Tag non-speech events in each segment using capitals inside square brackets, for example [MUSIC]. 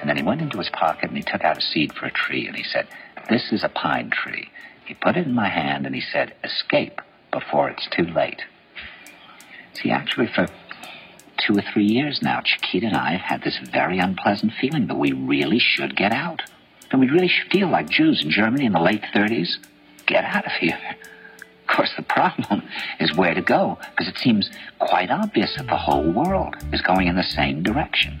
And then he went into his pocket and he took out a seed for a tree and he said, This is a pine tree. He put it in my hand and he said, Escape before it's too late. See, actually, for two or three years now, Chiquita and I have had this very unpleasant feeling that we really should get out. And we really feel like Jews in Germany in the late 30s. Get out of here. Of course, the problem [LAUGHS] is where to go, because it seems quite obvious that the whole world is going in the same direction.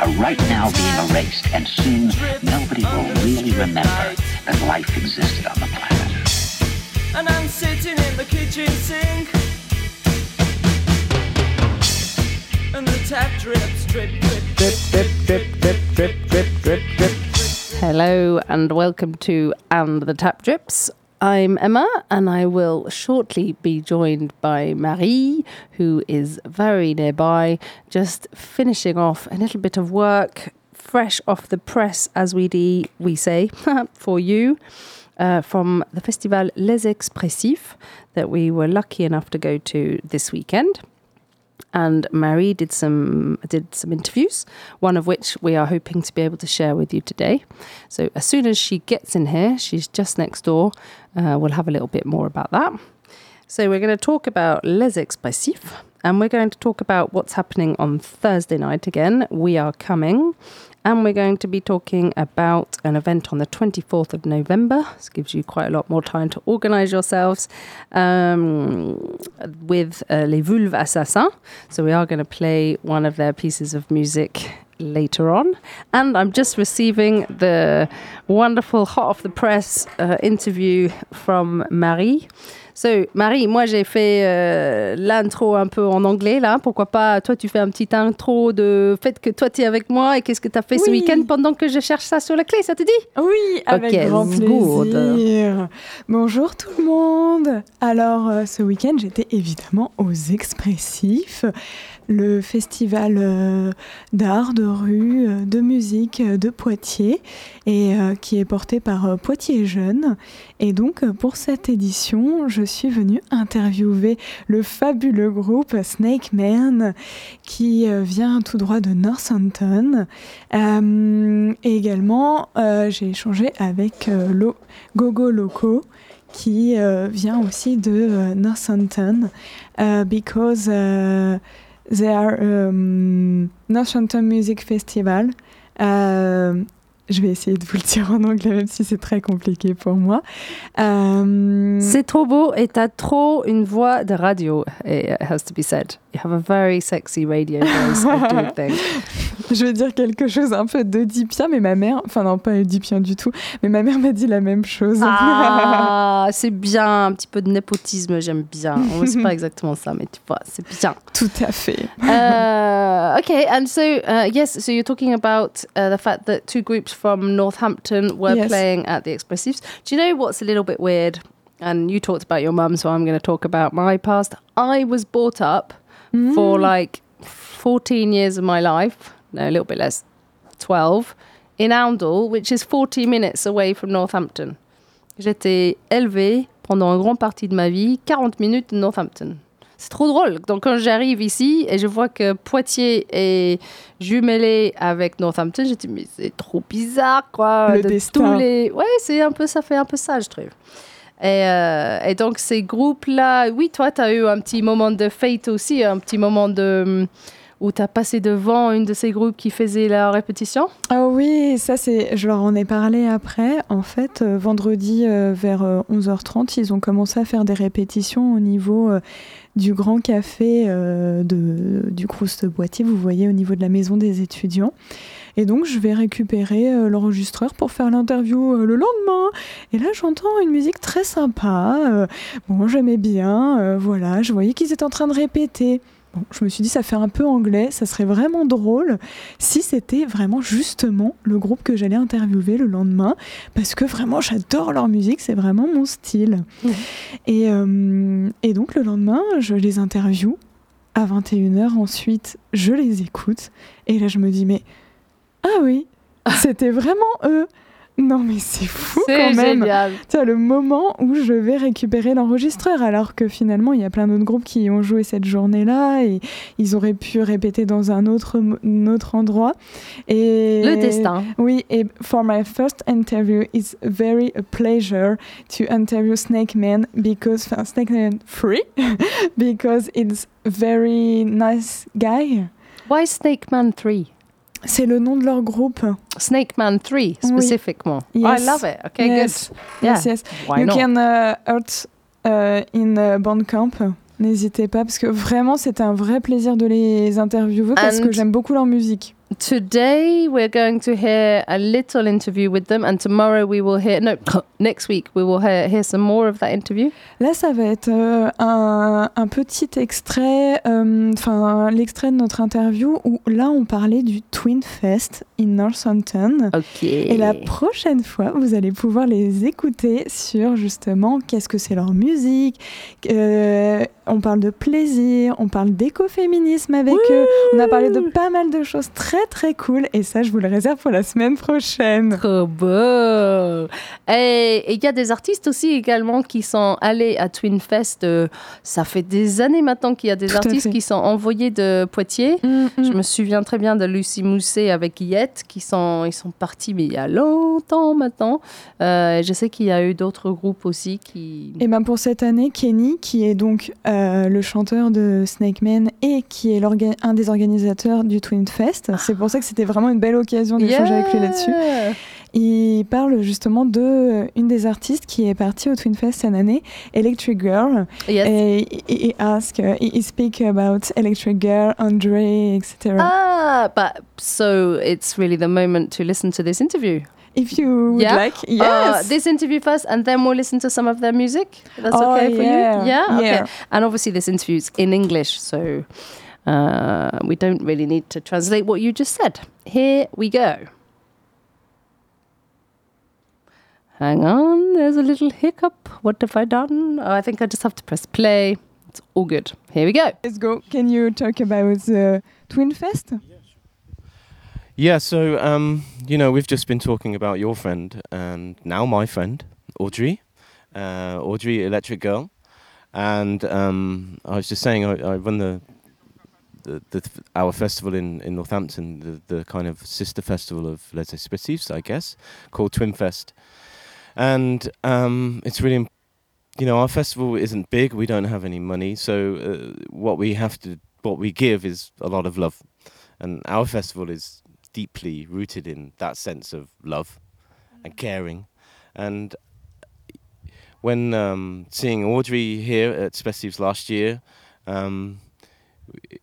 are right now being erased, and soon nobody will really remember that life existed on the planet. And I'm sitting in the kitchen sink. And the tap drips, drip, drip, drip, drip, drip, drip, drip, drip, drip, drip. Hello and welcome to And the Tap Drips. I'm Emma and I will shortly be joined by Marie, who is very nearby, just finishing off a little bit of work, fresh off the press, as we, de- we say, [LAUGHS] for you. Uh, from the festival Les Expressifs that we were lucky enough to go to this weekend and Mary did some did some interviews, one of which we are hoping to be able to share with you today. So as soon as she gets in here, she's just next door. Uh, we'll have a little bit more about that. So we're going to talk about Les Expressifs, and we're going to talk about what's happening on Thursday night again. We are coming and we're going to be talking about an event on the 24th of November. This gives you quite a lot more time to organize yourselves um, with uh, Les Vulves Assassins. So, we are going to play one of their pieces of music later on. And I'm just receiving the wonderful hot off the press uh, interview from Marie. So, Marie, moi j'ai fait euh, l'intro un peu en anglais là. Pourquoi pas, toi tu fais un petit intro de fait que toi tu es avec moi et qu'est-ce que tu as fait ce week-end pendant que je cherche ça sur la clé, ça te dit? Oui, avec grand plaisir. Bonjour tout le monde. Alors, euh, ce week-end j'étais évidemment aux expressifs le festival euh, d'art, de rue, euh, de musique euh, de Poitiers et qui est porté par Poitiers Jeunes. Et donc pour cette édition, je suis venue interviewer le fabuleux groupe Snake Man qui vient tout droit de Northampton. et également, j'ai échangé avec le Gogo Loco qui vient aussi de Northampton because they are um, Northampton Music Festival. Um, je vais essayer de vous le dire en anglais, même si c'est très compliqué pour moi. Um, C'est trop beau et t'as trop une voix de radio, it has to be said. You have a very sexy radio voice, I do [LAUGHS] think. [LAUGHS] je vais dire quelque chose un peu d'Oedipien, mais ma mère, enfin non, pas Oedipien du tout, mais ma mère m'a dit la même chose. Ah, [LAUGHS] c'est bien, un petit peu de népotisme, j'aime bien. C'est pas [LAUGHS] exactement ça, mais tu vois, c'est bien. Tout à fait. Uh, okay, and so uh, yes, so you're talking about uh, the fact that two groups from Northampton were Yes. playing at the Expressives. Do you know what's a little bit weird? And you talked about your mum, so I'm going to talk about my past. I was brought up for like 14 years of my life, no, a little bit less, 12, in Oundle, which is 40 minutes away from Northampton. J'étais élevée pendant une grande partie de ma vie, 40 minutes de Northampton. C'est trop drôle. Donc quand j'arrive ici et je vois que Poitiers est jumelé avec Northampton, j'ai dit mais c'est trop bizarre quoi. Le de destin. tous les, ouais c'est un peu ça fait un peu ça je trouve. Et, euh, et donc ces groupes-là, oui, toi, tu as eu un petit moment de fate aussi, un petit moment de où tu as passé devant une de ces groupes qui faisait la répétition? Ah oui, ça c'est, je leur en ai parlé après. En fait, euh, vendredi euh, vers euh, 11h30, ils ont commencé à faire des répétitions au niveau euh, du grand café euh, de, du Crous Boîtier, vous voyez, au niveau de la maison des étudiants. Et donc, je vais récupérer euh, l'enregistreur pour faire l'interview euh, le lendemain. Et là, j'entends une musique très sympa. euh, bon, j'aimais bien. euh, voilà, je voyais qu'ils étaient en train de répéter. Bon, je me suis dit, ça fait un peu anglais, ça serait vraiment drôle si c'était vraiment justement le groupe que j'allais interviewer le lendemain, parce que vraiment j'adore leur musique, c'est vraiment mon style. Et, euh, et donc le lendemain, je les interviewe à 21h, ensuite je les écoute, et là je me dis, mais ah oui, [LAUGHS] c'était vraiment eux. Non mais c'est fou C'est quand même. vois, le moment où je vais récupérer l'enregistreur, alors que finalement, il y a plein d'autres groupes qui ont joué cette journée-là et ils auraient pu répéter dans un autre, un autre endroit. Et Le destin. Oui, et for my first interview, it's very a pleasure to interview Snake Man because, enfin, Snake Man free, [LAUGHS] because it's very nice guy. Why Snake Man 3? C'est le nom de leur groupe. Snake Man 3 specifically. Yes. I love it. Okay, Yes. good. Yeah. Yes, yes. Why you not? can uh, hurt uh, in uh, Bandcamp. N'hésitez pas, parce que vraiment, c'était un vrai plaisir de les interviewer, parce And- que j'aime beaucoup leur musique. Today we're going to hear a little interview with them, and tomorrow we will hear. No, [COUGHS] next week we will hear, hear some more of that interview. Là, ça va être euh, un, un petit extrait, euh, enfin, l'extrait de notre interview, où là, on parlait du Twin Fest in Northampton. Ok. Et la prochaine fois, vous allez pouvoir les écouter sur justement qu'est-ce que c'est leur musique. Euh, on parle de plaisir, on parle d'écoféminisme avec eux. On a parlé de pas mal de choses très très cool et ça, je vous le réserve pour la semaine prochaine. Trop beau. Et il y a des artistes aussi également qui sont allés à Twin Fest. euh, ça fait des années maintenant qu'il y a des Tout artistes qui sont envoyés de Poitiers. Je me souviens très bien de Lucie Mousset avec Yette qui sont, ils sont partis, mais il y a longtemps maintenant. Euh, je sais qu'il y a eu d'autres groupes aussi qui. Et ben pour cette année, Kenny, qui est donc euh, le chanteur de Snake Man et qui est un des organisateurs du Twin Fest, c'est pour ça que c'était vraiment une belle occasion d'échanger avec lui là-dessus. Yeah. Il parle justement de euh, une des artistes qui est partie au Twin Fest cette année, Electric Girl. Yes. Et il il ask, uh, he he speak about Electric Girl, Andre, etc. Ah, but so it's really the moment to listen to this interview. If you would Yeah? like, Uh, yes. this interview first, and then we'll listen to some of their music. That's Oh, okay for yeah. you? Yeah? Okay. Yeah. And obviously, this interview's in English, so uh, we don't really need to translate what you just said. Here we go. Hang on, there's a little hiccup. What have I done? Oh, I think I just have to press play. It's all good. Here we go. Let's go. Can you talk about the Twin Fest? Yeah, so um, you know, we've just been talking about your friend and now my friend, Audrey, uh, Audrey Electric Girl, and um, I was just saying I, I run the, the, the our festival in, in Northampton, the, the kind of sister festival of Les Expressifs, I guess, called Twin Fest, and um, it's really. You know, our festival isn't big. We don't have any money, so uh, what we have to what we give is a lot of love, and our festival is deeply rooted in that sense of love and caring. And when um, seeing Audrey here at Spestives last year, um,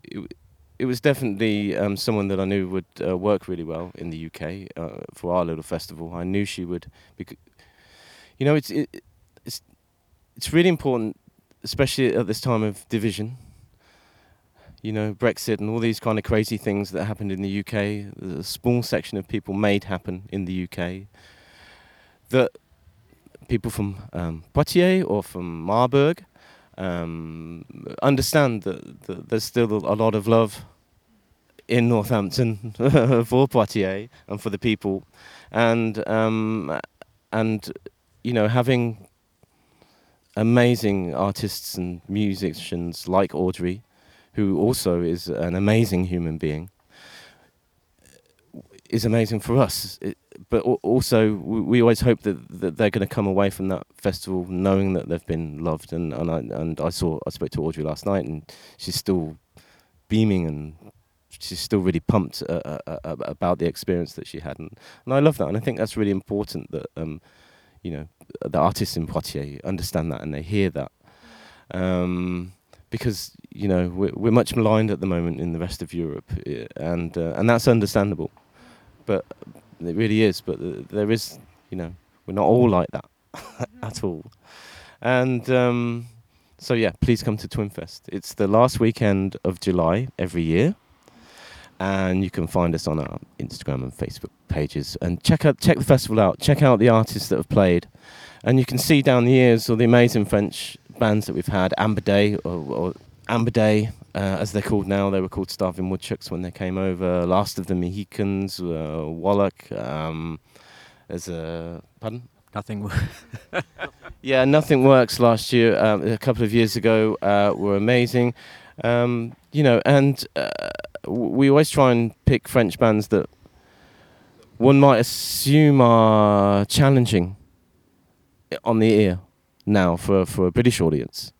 it, it was definitely um, someone that I knew would uh, work really well in the UK uh, for our little festival. I knew she would, because you know, it's it, it's it's really important, especially at this time of division. You know, Brexit and all these kind of crazy things that happened in the UK. A small section of people made happen in the UK. That people from um, Poitiers or from Marburg um, understand that, that, there's still a lot of love in Northampton [LAUGHS] for Poitiers and for the people, and um, and you know having amazing artists and musicians like Audrey, who also is an amazing human being, is amazing for us. It, but also, we always hope that, that they're going to come away from that festival knowing that they've been loved. And and I and I saw I spoke to Audrey last night, and she's still beaming and she's still really pumped uh, uh, uh, about the experience that she had, and, and I love that. And I think that's really important that um, you know the artists in Poitiers understand that and they hear that. Um, because you know we're, we're much maligned at the moment in the rest of Europe, and uh, and that's understandable. But it really is. But there is, you know, we're not all like that [LAUGHS] at all. And um, so yeah, please come to Twinfest. It's the last weekend of July every year, and you can find us on our Instagram and Facebook pages. And check out check the festival out. Check out the artists that have played, and you can see down the years all the amazing French bands that we've had. Amber Day or, or Amber Day, uh, as they're called now. They were called Starving Woodchucks when they came over. Last of the Mohicans, uh, Wallach. Um, there's a pardon. Nothing. Works. [LAUGHS] yeah, nothing works. Last year, um, a couple of years ago, uh, were amazing. Um, you know, and uh, we always try and pick French bands that one might assume are challenging on the ear now for for a British audience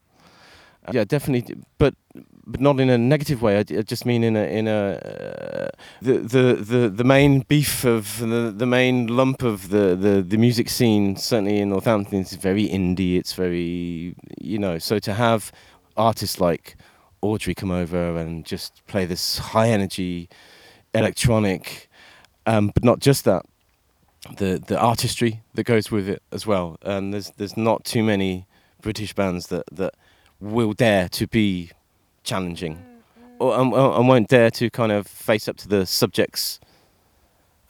yeah, definitely, but but not in a negative way. I, I just mean in a in a uh, the, the the the main beef of the the main lump of the the the music scene certainly in Northampton is very indie. It's very you know so to have artists like Audrey come over and just play this high energy electronic, um, but not just that. The the artistry that goes with it as well, and there's there's not too many British bands that that will dare to be challenging or and, and, won't dare to kind of face up to the subjects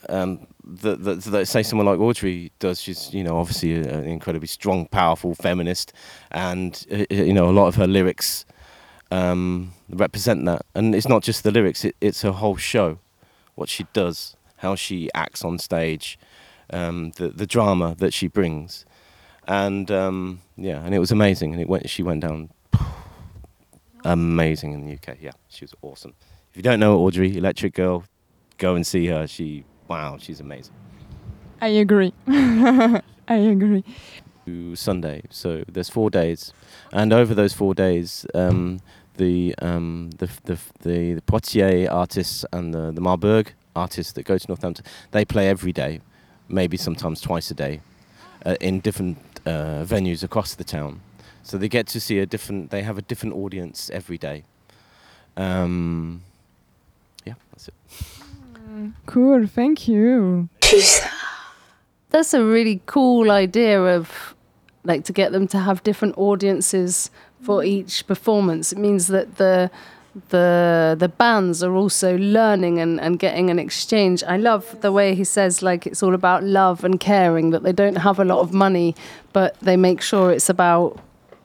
um, that, that, that, say someone like Audrey does. She's you know obviously an incredibly strong, powerful feminist, and uh, uh, you know a lot of her lyrics um, represent that. And it's not just the lyrics; it, it's her whole show, what she does, how she acts on stage, um, the the drama that she brings, and um, yeah, and it was amazing. And it went. She went down amazing in the UK. Yeah, she was awesome. If you don't know Audrey, Electric Girl, go and see her. She, wow, she's amazing. I agree. [LAUGHS] I agree. Sunday, so there's four days, and over those four days, um, the, um, the, the the the Poitiers artists and the the Marburg artists that go to Northampton, they play every day, maybe sometimes twice a day, uh, in different uh, venues across the town. So they get to see a different. They have a different audience every day. Um, yeah, that's it. Mm, cool. Thank you. That's a really cool idea of like to get them to have different audiences for each performance. It means that the the the bands are also learning and, and getting an exchange. I love the way he says like it's all about love and caring, that they don't have a lot of money, but they make sure it's about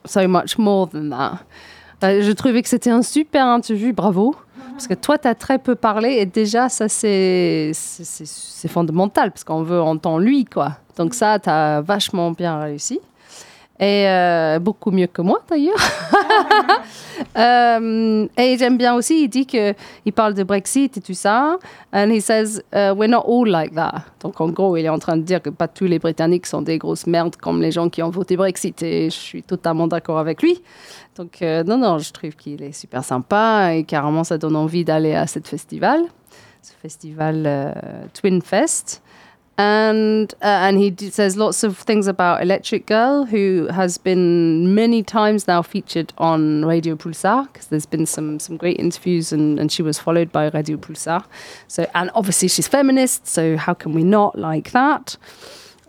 so much more than that. Euh, je trouvais que c'était un super interview, bravo. Parce que toi, tu as très peu parlé et déjà, ça, c'est fondamental parce qu'on veut entendre lui, quoi. Donc ça, tu as vachement bien réussi. Et euh, beaucoup mieux que moi d'ailleurs. [LAUGHS] Euh, et j'aime bien aussi, il dit que il parle de Brexit et tout ça. And he says, uh, we're not all like that. Donc en gros, il est en train de dire que pas tous les Britanniques sont des grosses merdes comme les gens qui ont voté Brexit. Et je suis totalement d'accord avec lui. Donc euh, non, non, je trouve qu'il est super sympa et carrément ça donne envie d'aller à ce festival, ce festival euh, Twin Fest. And uh, and he d- says lots of things about Electric Girl, who has been many times now featured on Radio Pulsar because there's been some some great interviews, and, and she was followed by Radio Pulsar. So and obviously she's feminist, so how can we not like that?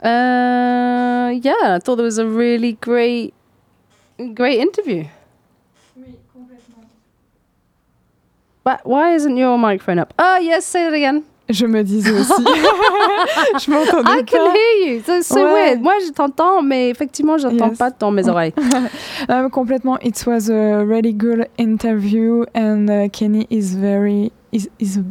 Uh, yeah, I thought there was a really great great interview. But why isn't your microphone up? Oh yes, say that again. Je me disais aussi. [LAUGHS] je m'entendais I can pas. hear you. C'est so Ouais. weird. Moi, je t'entends, mais effectivement, je n'entends Yes. pas dans mes oreilles. Um, [LAUGHS] complètement. It was a really good interview, and uh, Kenny is very is is a,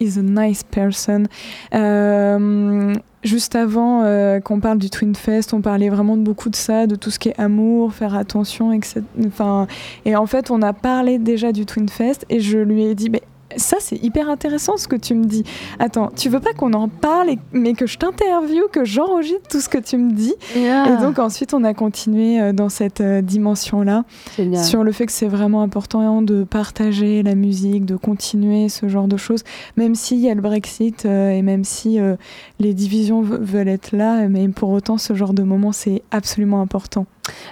is a nice person. Um, juste avant euh, qu'on parle du Twin Fest, on parlait vraiment de beaucoup de ça, de tout ce qui est amour, faire attention, etc. Enfin, et en fait, on a parlé déjà du Twin Fest, et je lui ai dit, mais ça c'est hyper intéressant ce que tu me dis. Attends, tu veux pas qu'on en parle, et- mais que je t'interviewe, que j'enregistre tout ce que tu me dis? Yeah. et donc ensuite, on a continué euh, dans cette euh, dimension-là, sur le fait que c'est vraiment important de partager la musique, de continuer ce genre de choses, même s'il y a le Brexit euh, et même si les divisions ve- veulent être là, mais pour autant, ce genre de moment, c'est absolument important.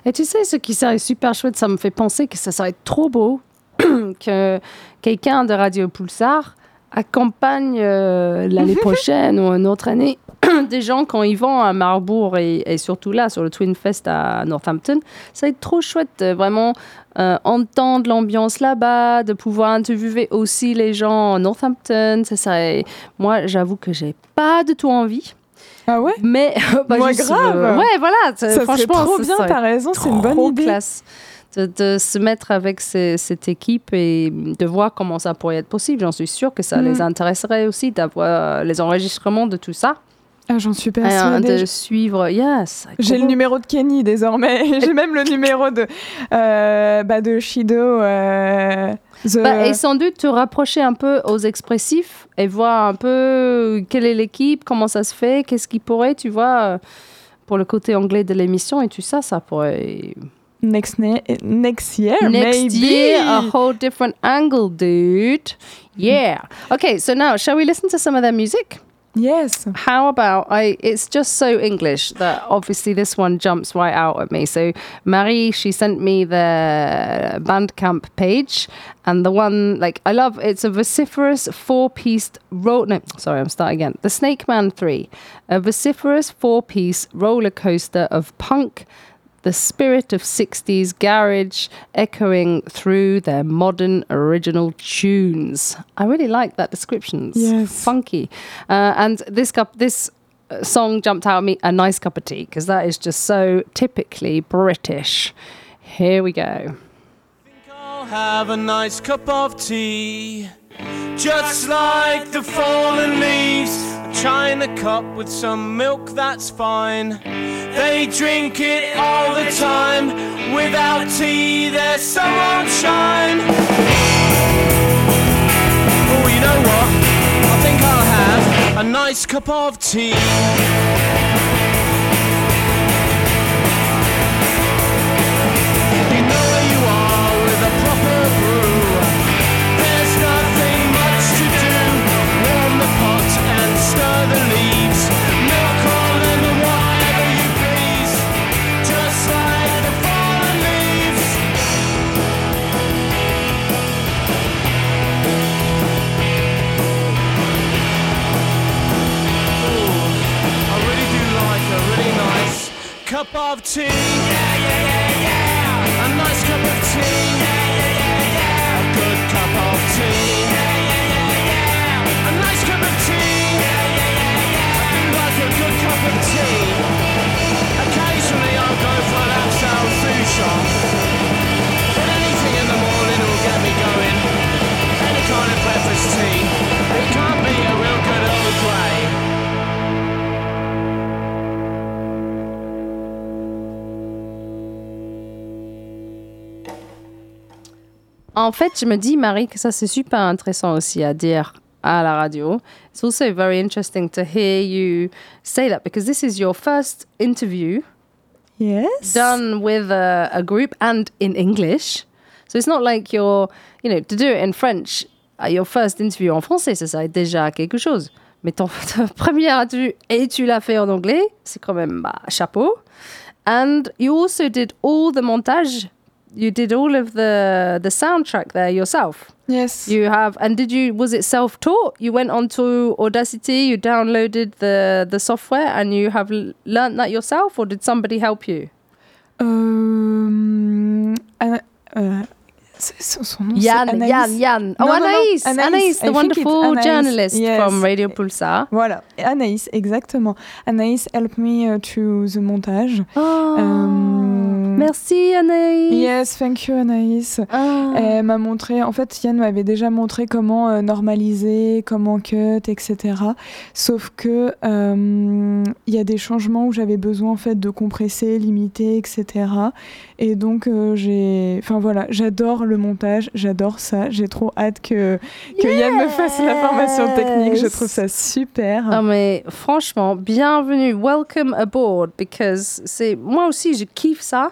Et tu sais, ce qui serait super chouette, ça me fait penser que ça serait trop beau [COUGHS] que quelqu'un de Radio Pulsar accompagne euh, l'année prochaine ou une autre année [COUGHS] des gens quand ils vont à Marbourg et, et surtout là sur le Twin Fest à Northampton. Ça va être trop chouette de vraiment euh, entendre l'ambiance là-bas, de pouvoir interviewer aussi les gens à Northampton. Ça serait... Moi, j'avoue que j'ai pas du tout envie. Ah ouais? Mais [LAUGHS] bah, Moi, juste, grave. euh, ouais, voilà. Ça serait franchement, trop ça bien, t'as raison, c'est une bonne idée. classe de, de se mettre avec ces- cette équipe et de voir comment ça pourrait être possible. J'en suis sûre que ça Mm. les intéresserait aussi d'avoir les enregistrements de tout ça. Ah, J'en suis Et, euh, persuadée. de suivre, yes. J'ai le numéro de Kenny désormais. [LAUGHS] J'ai même le numéro de, euh, bah, de Shido. euh, the- Bah, et sans doute te rapprocher un peu aux expressifs et voir un peu quelle est l'équipe, comment ça se fait, qu'est-ce qui pourrait, tu vois, pour le côté anglais de l'émission et tout ça, ça pourrait. Next, ne- next year, Next maybe. year, a whole different angle, dude. Yeah. Okay, so now, shall we listen to some of their music? Yes. How about I? It's just so English that obviously this one jumps right out at me. So Marie, she sent me the Bandcamp page, and the one like I love. It's a vociferous four-piece roll. No, sorry, I'm starting again. The Snake Man Three, a vociferous four-piece roller coaster of punk. The spirit of 60s garage echoing through their modern original tunes. I really like that description. It's Yes. funky. Uh, and this cup, this uh, song jumped out at me. A nice cup of tea because that is just so typically British. Here we go. I'll have a nice cup of tea. Just like the fallen leaves, a china cup with some milk, that's fine. They drink it all the time. Without tea, there's won't shine. Oh, you know what? I think I'll have a nice cup of tea. Cup of tea. Yeah, yeah, yeah, yeah. A nice cup of tea. Yeah, yeah, yeah, yeah. A good cup of tea. Yeah, yeah, yeah, yeah. A nice cup of tea. Yeah, yeah, yeah, yeah. A good cup of tea. Occasionally I'll go for an upsell food shop. En fait, je me dis, Marie, que ça c'est super intéressant aussi à dire à la radio. It's also very interesting to hear you say that because this is your first interview Yes. done with a, a group and in English. So it's not like you're, you know, to do it in French, uh, your first interview en français, ça serait déjà quelque chose. Mais ton [LAUGHS] ta première interview et tu l'as fait en anglais, c'est quand même bah, chapeau. And you also did all the montage. You did all of the the soundtrack there yourself. Yes. You have, and did you? Was it self-taught? You went onto Audacity, you downloaded the the software, and you have learned that yourself, or did somebody help you? Son son nom, Yann, Anaïs. Yann, Yann. Oh, No, no, no, Anaïs, Anaïs. Anaïs, the wonderful Anaïs. journalist Yes. from Radio Pulsar. Voilà, Anaïs, exactement. Anaïs helped me uh, to the montage. Oh, Euh, merci Anaïs. Yes, thank you Anaïs. Ah. Elle m'a montré, en fait, Yann m'avait déjà montré comment euh, normaliser, comment cut, etc. Sauf que euh, il y a des changements où j'avais besoin en fait de compresser, limiter, etc. Et donc euh, j'ai, enfin voilà, j'adore le montage, j'adore ça. J'ai trop hâte que que Yann me fasse la formation technique. Je trouve ça super. Ah mais franchement, bienvenue, welcome aboard, because c'est moi aussi je kiffe ça.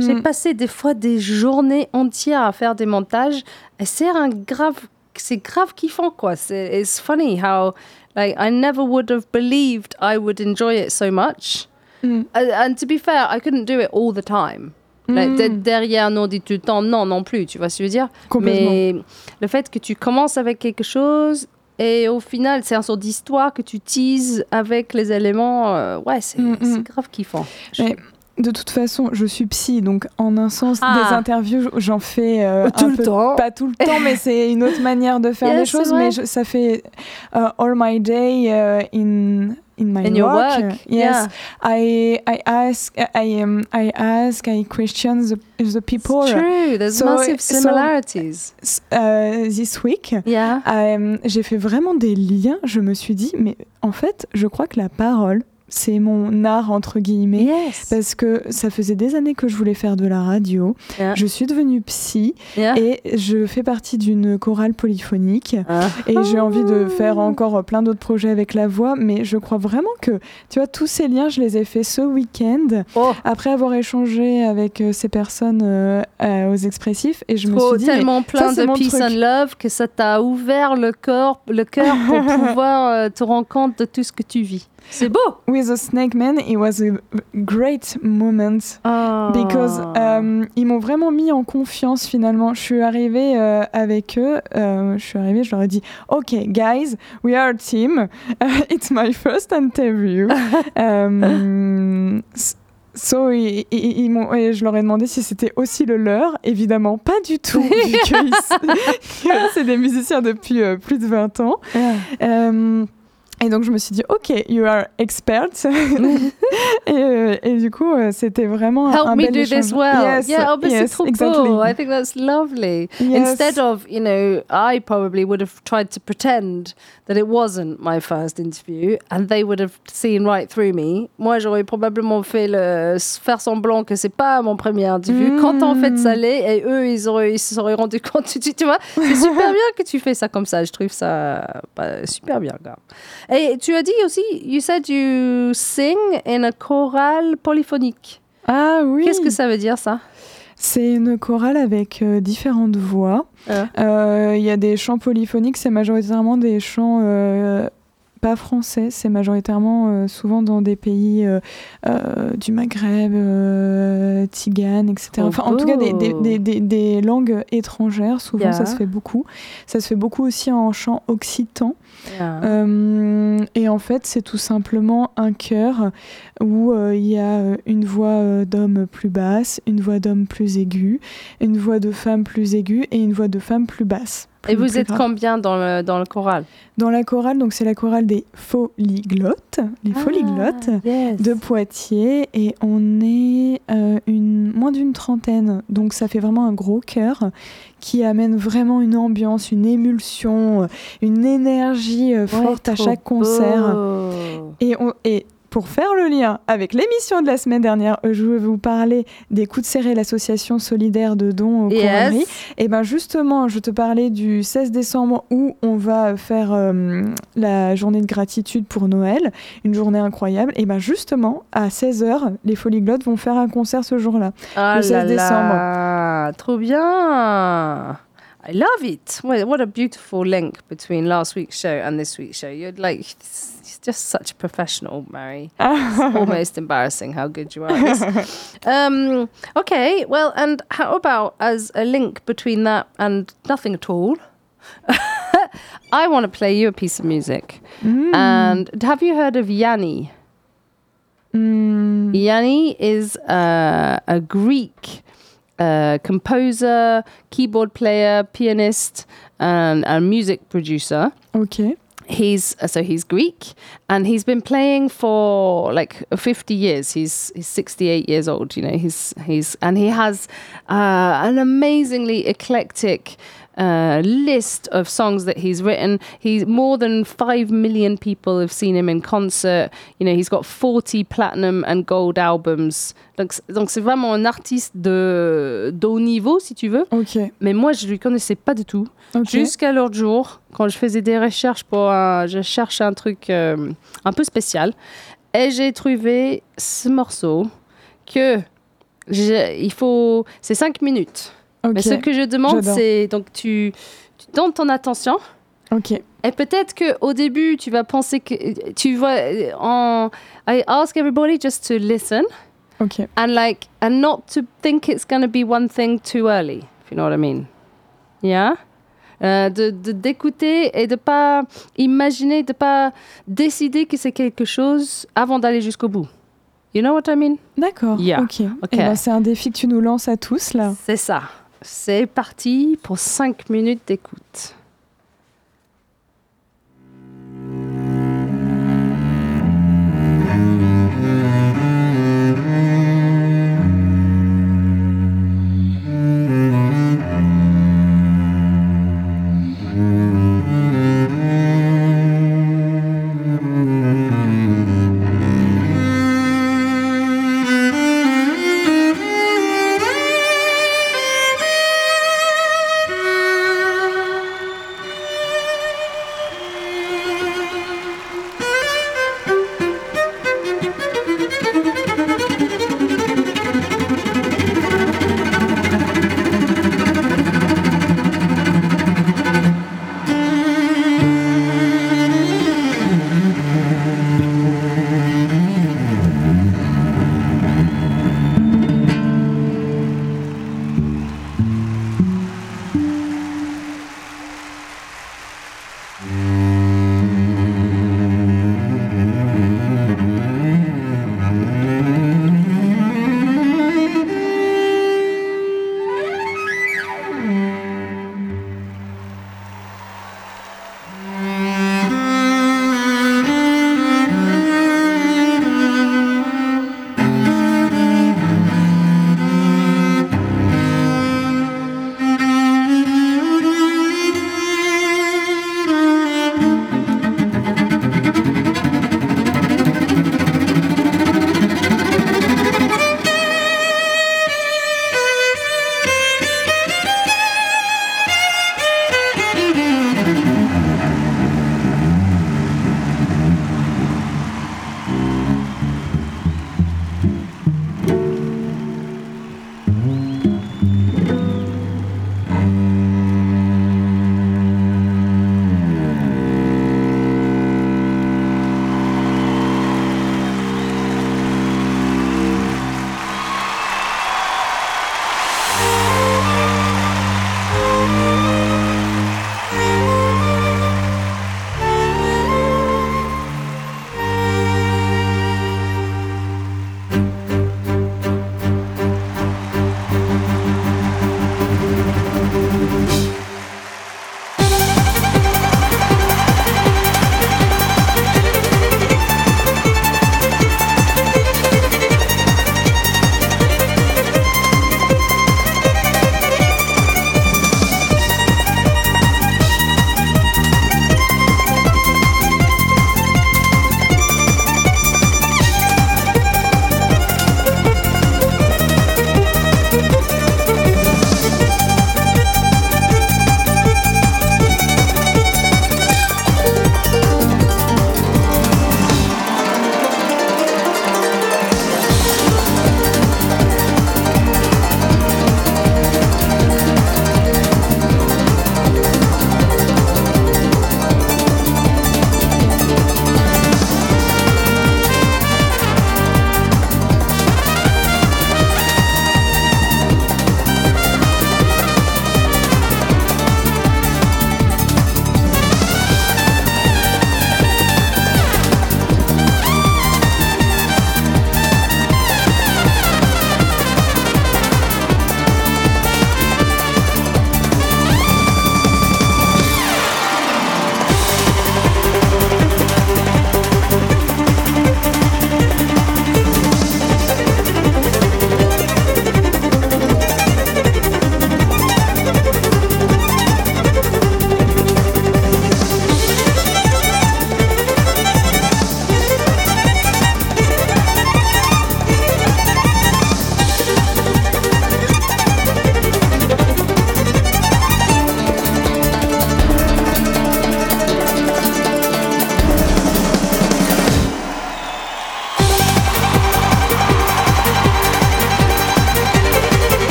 J'ai Mm. passé des fois des journées entières à faire des montages et c'est un grave, c'est grave kiffant quoi. C'est it's funny how like I never would have believed I would enjoy it so much. Mm. And to be fair, I couldn't do it all the time. Mm. derrière non dit tout le temps, non non plus, tu vois ce que je veux dire? Mais le fait que tu commences avec quelque chose et au final, c'est un sort d'histoire que tu teases avec les éléments, euh, ouais, c'est Mm, mm. grave kiffant. Mais de toute façon, je suis psy, donc en un sens, Ah. des interviews, j'en fais euh, Tout un le peu- temps. Pas tout le temps, mais c'est une autre manière de faire [LAUGHS] les choses. vrai. Mais je- ça fait euh, all my day euh, in in my In your work. work, Yes, yeah. I I ask I um, I ask I question the the people. It's true, there's So- massive so- similarities. Uh, this week, yeah. euh, j'ai fait vraiment des liens. Je me suis dit, mais en fait, je crois que la parole, c'est mon art entre guillemets. Yes. Parce que ça faisait des années que je voulais faire de la radio. Yeah. Je suis devenue psy Yeah. et je fais partie d'une chorale polyphonique. Ah. Et j'ai envie de faire encore plein d'autres projets avec la voix. Mais je crois vraiment que, tu vois, tous ces liens, je les ai faits ce week-end. Oh, Après avoir échangé avec euh, ces personnes euh, euh, aux expressifs. Et je me suis dit, mais tellement plein de peace truc. and love que ça t'a ouvert le corps, le cœur pour [LAUGHS] pouvoir euh, te rendre compte de tout ce que tu vis. C'est beau. with the Snake Man, it was a great moment. Because Ah. euh, ils m'ont vraiment mis en confiance finalement. Je suis arrivée euh, avec eux, euh, je suis arrivée, je leur ai dit Ok, guys, we are a team. [LAUGHS] it's my first interview. [LAUGHS] S- So, et je leur ai demandé si c'était aussi le leur. Évidemment, pas du tout, vu que [LAUGHS] c'est des musiciens depuis euh, plus de 20 ans. Euh, et donc je me suis dit, ok, you are expert. [LAUGHS] et, euh, et du coup, euh, c'était vraiment Help un me bel do this échange. well. Yes, yeah, oh, c'est yes, trop exactly. beau. I think that's lovely. Yes. Instead of, you know, I probably would have tried to pretend that it wasn't my first interview and they would have seen right through me. Moi, j'aurais probablement fait le faire semblant que c'est pas mon premier interview Mm. quand en fait ça l'est et eux ils auraient ils se seraient rendus [LAUGHS] compte tu, tu vois c'est super [LAUGHS] bien que tu fais ça comme ça je trouve ça bah, super bien gars. Et tu as dit aussi you said you sing in a chorale polyphonique Ah oui. qu'est-ce que ça veut dire ça? C'est une chorale avec euh, différentes voix. Ah. Euh, Il y a des chants polyphoniques, c'est majoritairement des chants euh, pas français, c'est majoritairement euh, souvent dans des pays euh, euh, du Maghreb, Tigane, etc. Trop Enfin, en tout cas, des, des, beau. des, des- des langues étrangères, souvent Yeah. ça se fait beaucoup. Ça se fait beaucoup aussi en chant occitan. Yeah. Et en fait, c'est tout simplement un chœur où il y a une voix d'homme plus basse, une voix d'homme plus aiguë, une voix de femme plus aiguë et une voix de femme plus basse. Et vous êtes grave. combien dans le, dans le choral Dans la chorale, donc c'est la chorale des polyglottes, les Ah, yes. de Poitiers et on est euh, une, moins d'une trentaine. Donc ça fait vraiment un gros chœur qui amène vraiment une ambiance, une émulsion, une énergie euh, Ouais, forte à chaque concert. beau. Et, on- et pour faire le lien avec l'émission de la semaine dernière, je vais vous parler des coups de serré, l'association solidaire de dons aux Yes. Et ben justement, je te parlais du 16 décembre où on va faire euh, la journée de gratitude pour Noël, une journée incroyable. Et ben justement, à 16h, les Folyglottes vont faire un concert ce jour-là. Ah Le 16 là décembre. là, trop bien. I love it. What, a beautiful link between last week's show and this week's show. You're like, just such a professional, Mary. [LAUGHS] It's almost embarrassing how good you are. [LAUGHS] um, okay, well, and how about as a link between that and nothing at all? [LAUGHS] I want to play you a piece of music. And have you heard of Yanni? Hmm, Yanni is uh, a Greek uh, composer, keyboard player, pianist, and a music producer. ok. He's uh, so he's Greek, and he's been playing for like 50 years. He's he's 68 years old. You know, he's he's and he has uh, an amazingly eclectic. Uh, list of songs that he's written. He's more than five million people have seen him in concert. You know, he's got 40 platinum and gold albums. Donc, donc c'est vraiment un artiste de, de haut niveau, si tu veux. Mais moi, je lui connaissais pas du tout. Ok. Jusqu'à l'autre jour, quand je faisais des recherches pour un, je cherche un truc euh, un peu spécial, et j'ai trouvé ce morceau que je- il faut, c'est 5 minutes. Ok. Mais ce que je demande, c'est donc tu, tu donnes ton attention. Ok. Et peut-être que au début, tu vas penser que tu vas en. I ask everybody just to listen Ok. and like and not to think it's going to be one thing too early if you know what I mean yeah? Euh, de d'écouter et de pas imaginer de pas décider que c'est quelque chose avant d'aller jusqu'au bout you know what I mean? D'accord. Yeah. Ok. Ok. Eh ben, c'est un défi que tu nous lances à tous là. c'est ça c'est parti pour 5 minutes d'écoute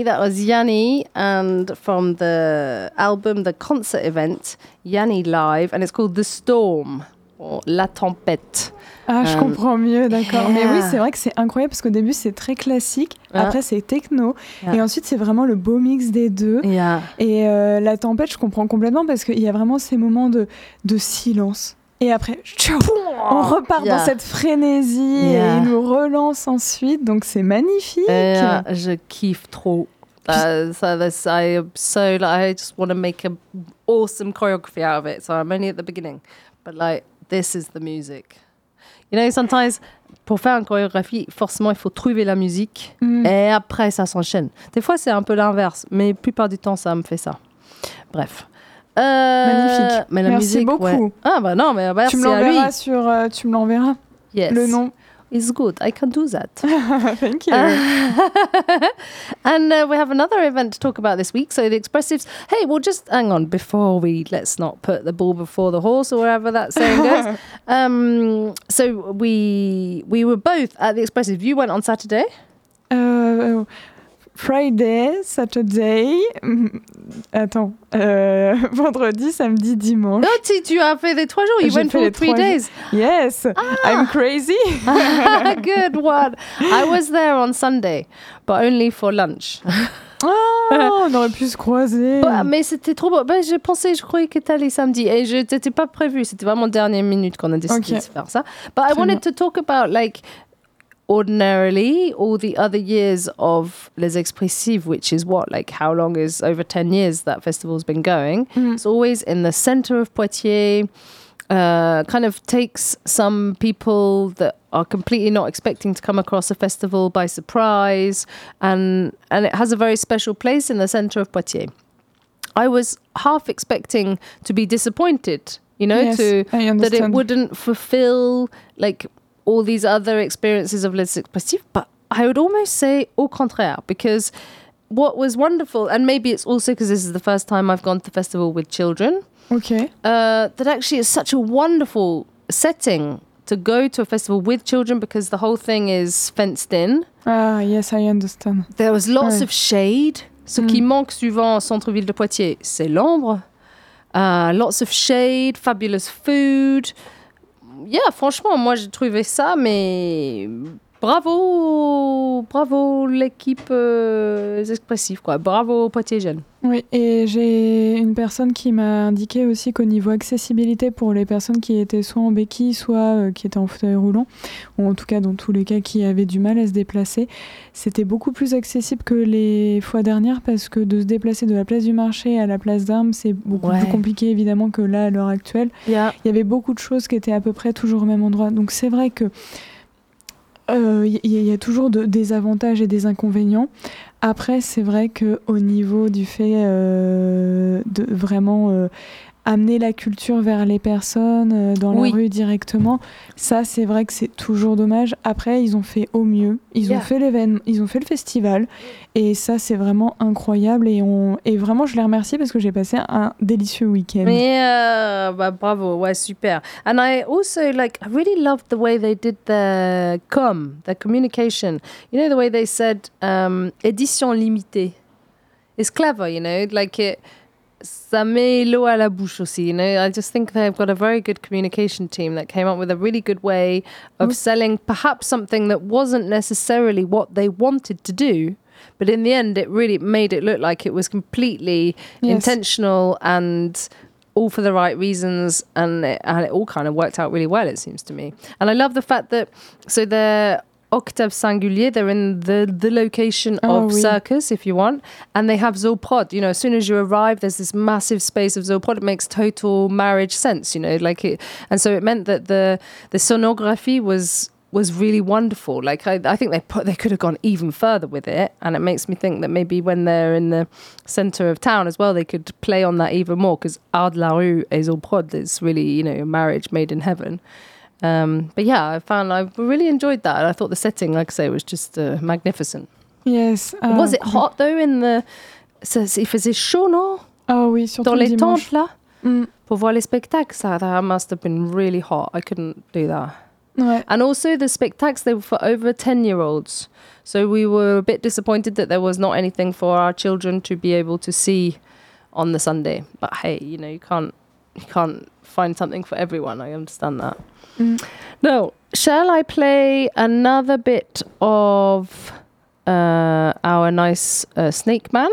Yanni, that was Yanni, and from the album, the concert event, Yanni Live, and it's called The Storm, or La Tempête. Ah, je Euh, comprends mieux, d'accord. Mais oui, c'est vrai que c'est incroyable parce qu'au début, c'est très classique. Ah. Après, c'est techno. Yeah. Et ensuite, c'est vraiment le beau mix des deux. Yeah. Et euh, la tempête, je comprends complètement parce qu'il y a vraiment ces moments de, de silence. Et après, on repart Yeah. dans cette frénésie Yeah. et il nous relance ensuite. Donc, c'est magnifique. Yeah, je kiffe trop. Uh, so this, I so like, I just want to make an awesome choreography out of it. So I'm only at the beginning, but like this is the music. You know, sometimes pour faire une chorégraphie, forcément il faut trouver la musique Mm. et après ça s'enchaîne. Des fois c'est un peu l'inverse, mais la plupart du temps ça me fait ça. Bref. Euh, Magnifique. Mais la Merci musique, beaucoup. ouais. Ah bah non, mais merci tu me à lui. l'enverras sur. euh, tu me l'enverras, Yes. le nom. It's good. I can do that. [LAUGHS] Thank you. [LAUGHS] and uh, we have another event to talk about this week. So the expressives. Hey, well, just hang on before we let's not put the bull before the horse or wherever that saying [LAUGHS] goes. um, so we we were both at the expressive. You went on Saturday. Euh, Friday, Saturday. mm, Attends. euh, [LAUGHS] vendredi, samedi, dimanche. Oh, tu, tu as fait les trois jours. You went for les three trois jours. days. Yes, I'm crazy. [LAUGHS] Good one. I was there on Sunday, but only for lunch. Oh, [LAUGHS] on aurait pu se croiser. Bah, mais c'était trop beau. Bah, j'ai pensé, je croyais que t'allais samedi. Et je n'étais pas prévu. C'était vraiment dernière minute qu'on a décidé de faire ça. But I wanted to talk about, like, ordinarily, all the other years of Les Expressives, which is what, like, how long is over 10 years that festival's been going. Mm. It's always in the center of Poitiers. Uh, kind of takes some people that are completely not expecting to come across a festival by surprise, and and it has a very special place in the center of Poitiers. I was half expecting to be disappointed, you know, Yes, to that it wouldn't fulfill like all these other experiences of Les Expressifs, but I would almost say au contraire because what was wonderful, and maybe it's also because this is the first time I've gone to the festival with children, Ok. uh, that actually is such a wonderful setting to go to a festival with children because the whole thing is fenced in. Ah, yes, I understand. There was lots of shade. Ce Mm. qui manque souvent au centre-ville de Poitiers, c'est l'ombre. Uh, lots of shade, fabulous food. Yeah, franchement, moi j'ai trouvé ça, mais bravo, bravo l'équipe euh, expressive, quoi. Bravo Poitiers Jeunes. Oui, et j'ai une personne qui m'a indiqué aussi qu'au niveau accessibilité pour les personnes qui étaient soit en béquille, soit euh, qui étaient en fauteuil roulant, ou en tout cas dans tous les cas qui avaient du mal à se déplacer, c'était beaucoup plus accessible que les fois dernières parce que de se déplacer de la place du marché à la place d'armes, c'est beaucoup Ouais. plus compliqué évidemment que là à l'heure actuelle. Yeah. il y avait beaucoup de choses qui étaient à peu près toujours au même endroit. Donc c'est vrai que euh, il y, il y a toujours de- des avantages et des inconvénients. Après, c'est vrai que au niveau du fait euh, de vraiment euh, amener la culture vers les personnes euh, dans Oui. la rue directement, ça c'est vrai que c'est toujours dommage. Après, ils ont fait au mieux. Ils Yeah. ont fait l'événement, ils ont fait le festival et ça c'est vraiment incroyable et on et vraiment je les remercie parce que j'ai passé un délicieux week-end. Mais euh, bah, bravo, ouais, super. And I also like, I really loved the way they did their com, their communication. You know, the way they said um, édition limitée. It's clever, you know, like it. Ça met l'eau à la bouche aussi, you know. I just think they've got a very good communication team that came up with a really good way of Mm. selling perhaps something that wasn't necessarily what they wanted to do, but in the end, it really made it look like it was completely Yes. intentional and all for the right reasons and it, and it all kind of worked out really well it seems to me and i love the fact that so they're octave singulier they're in the the location Oh, of oui. circus if you want and they have zooprod you know as soon as you arrive there's this massive space of zooprod it makes total marriage sense you know like it and so it meant that the the sonography was was really wonderful. Like I, I think they put they could have gone even further with it, and it makes me think that maybe when they're in the center of town as well, they could play on that even more because Art de la Rue et au prod is really you know a marriage made in heaven. Um, but yeah, I found I really enjoyed that. I thought the setting, like I say, was just uh, magnificent. Yes. ah, was it hot though in the? Il faisait chaud, non? Ah oui, surtout Dans les dimanche. tentes là, Mm. pour voir les spectacles, ça, that must have been really hot. I couldn't do that. Ouais. And also the spectacles they were for over 10 year olds. So we were a bit disappointed that there was not anything for our children to be able to see on the Sunday. But hey, you know, you can't you can't find something for everyone. I understand that. Mm. No, shall I play another bit of uh, our nice uh, Snake Man?